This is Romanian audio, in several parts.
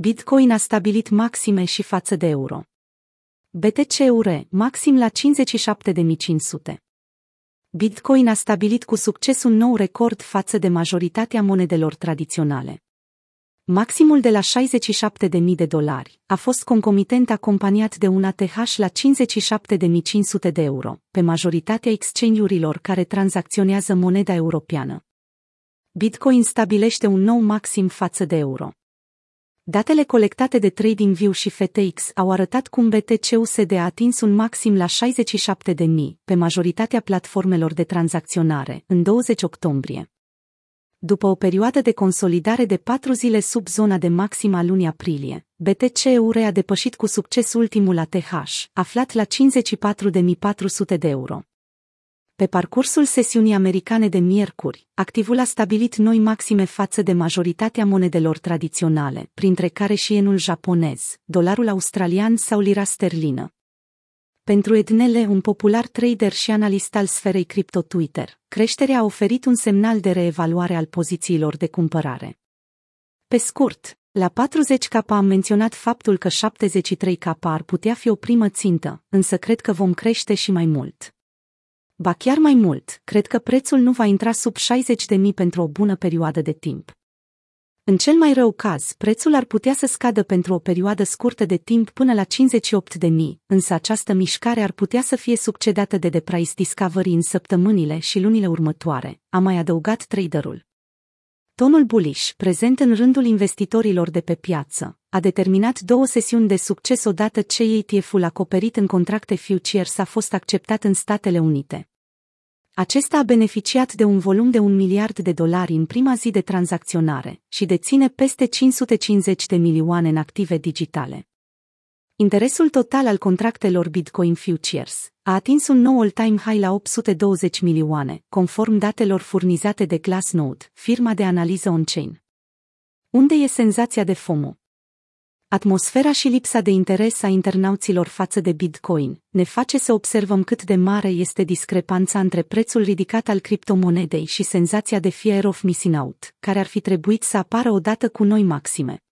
Bitcoin a stabilit maxime și față de euro. BTC-UR, maxim la 57.500. Bitcoin a stabilit cu succes un nou record față de majoritatea monedelor tradiționale. Maximul de la 67.000 de dolari a fost concomitent acompaniat de un ATH la 57.500 de euro, pe majoritatea exchange-urilor care tranzacționează moneda europeană. Bitcoin stabilește un nou maxim față de euro. Datele colectate de TradingView și FTX au arătat cum BTC-USD a atins un maxim la 67.000 pe majoritatea platformelor de tranzacționare în 20 octombrie. După o perioadă de consolidare de patru zile sub zona de maxim a lunii aprilie, BTC-UR a depășit cu succes ultimul ATH, aflat la 54.400 de euro. Pe parcursul sesiunii americane de miercuri, activul a stabilit noi maxime față de majoritatea monedelor tradiționale, printre care și enul japonez, dolarul australian sau lira sterlină. Pentru Ednele, un popular trader și analist al sferei cripto Twitter, creșterea a oferit un semnal de reevaluare al pozițiilor de cumpărare. Pe scurt, la 40K am menționat faptul că 73K ar putea fi o primă țintă, însă cred că vom crește și mai mult. Ba chiar mai mult, cred că prețul nu va intra sub 60.000 pentru o bună perioadă de timp. În cel mai rău caz, prețul ar putea să scadă pentru o perioadă scurtă de timp până la 58.000, însă această mișcare ar putea să fie succedată de The Price Discovery în săptămânile și lunile următoare, a mai adăugat traderul. Tonul bullish, prezent în rândul investitorilor de pe piață, a determinat două sesiuni de succes odată ce ETF-ul acoperit în contracte futures a fost acceptat în Statele Unite. Acesta a beneficiat de un volum de un miliard de dolari în prima zi de tranzacționare și deține peste 550 de milioane în active digitale. Interesul total al contractelor Bitcoin Futures a atins un nou all-time high la 820 milioane, conform datelor furnizate de Glassnode, firma de analiză on-chain. Unde e senzația de FOMO? Atmosfera și lipsa de interes a internauților față de Bitcoin ne face să observăm cât de mare este discrepanța între prețul ridicat al criptomonedei și senzația de fear of missing out, care ar fi trebuit să apară odată cu noi maxime.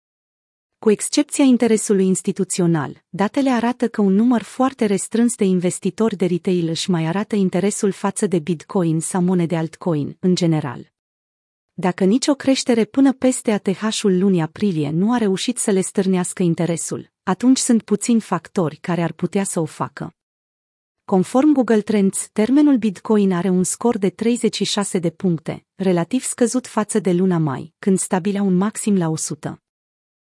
Cu excepția interesului instituțional, datele arată că un număr foarte restrâns de investitori de retail își mai arată interesul față de Bitcoin sau monede altcoin, în general. Dacă nicio creștere până peste ATH-ul lunii aprilie nu a reușit să le stârnească interesul, atunci sunt puțini factori care ar putea să o facă. Conform Google Trends, termenul Bitcoin are un scor de 36 de puncte, relativ scăzut față de luna mai, când stabilea un maxim la 100.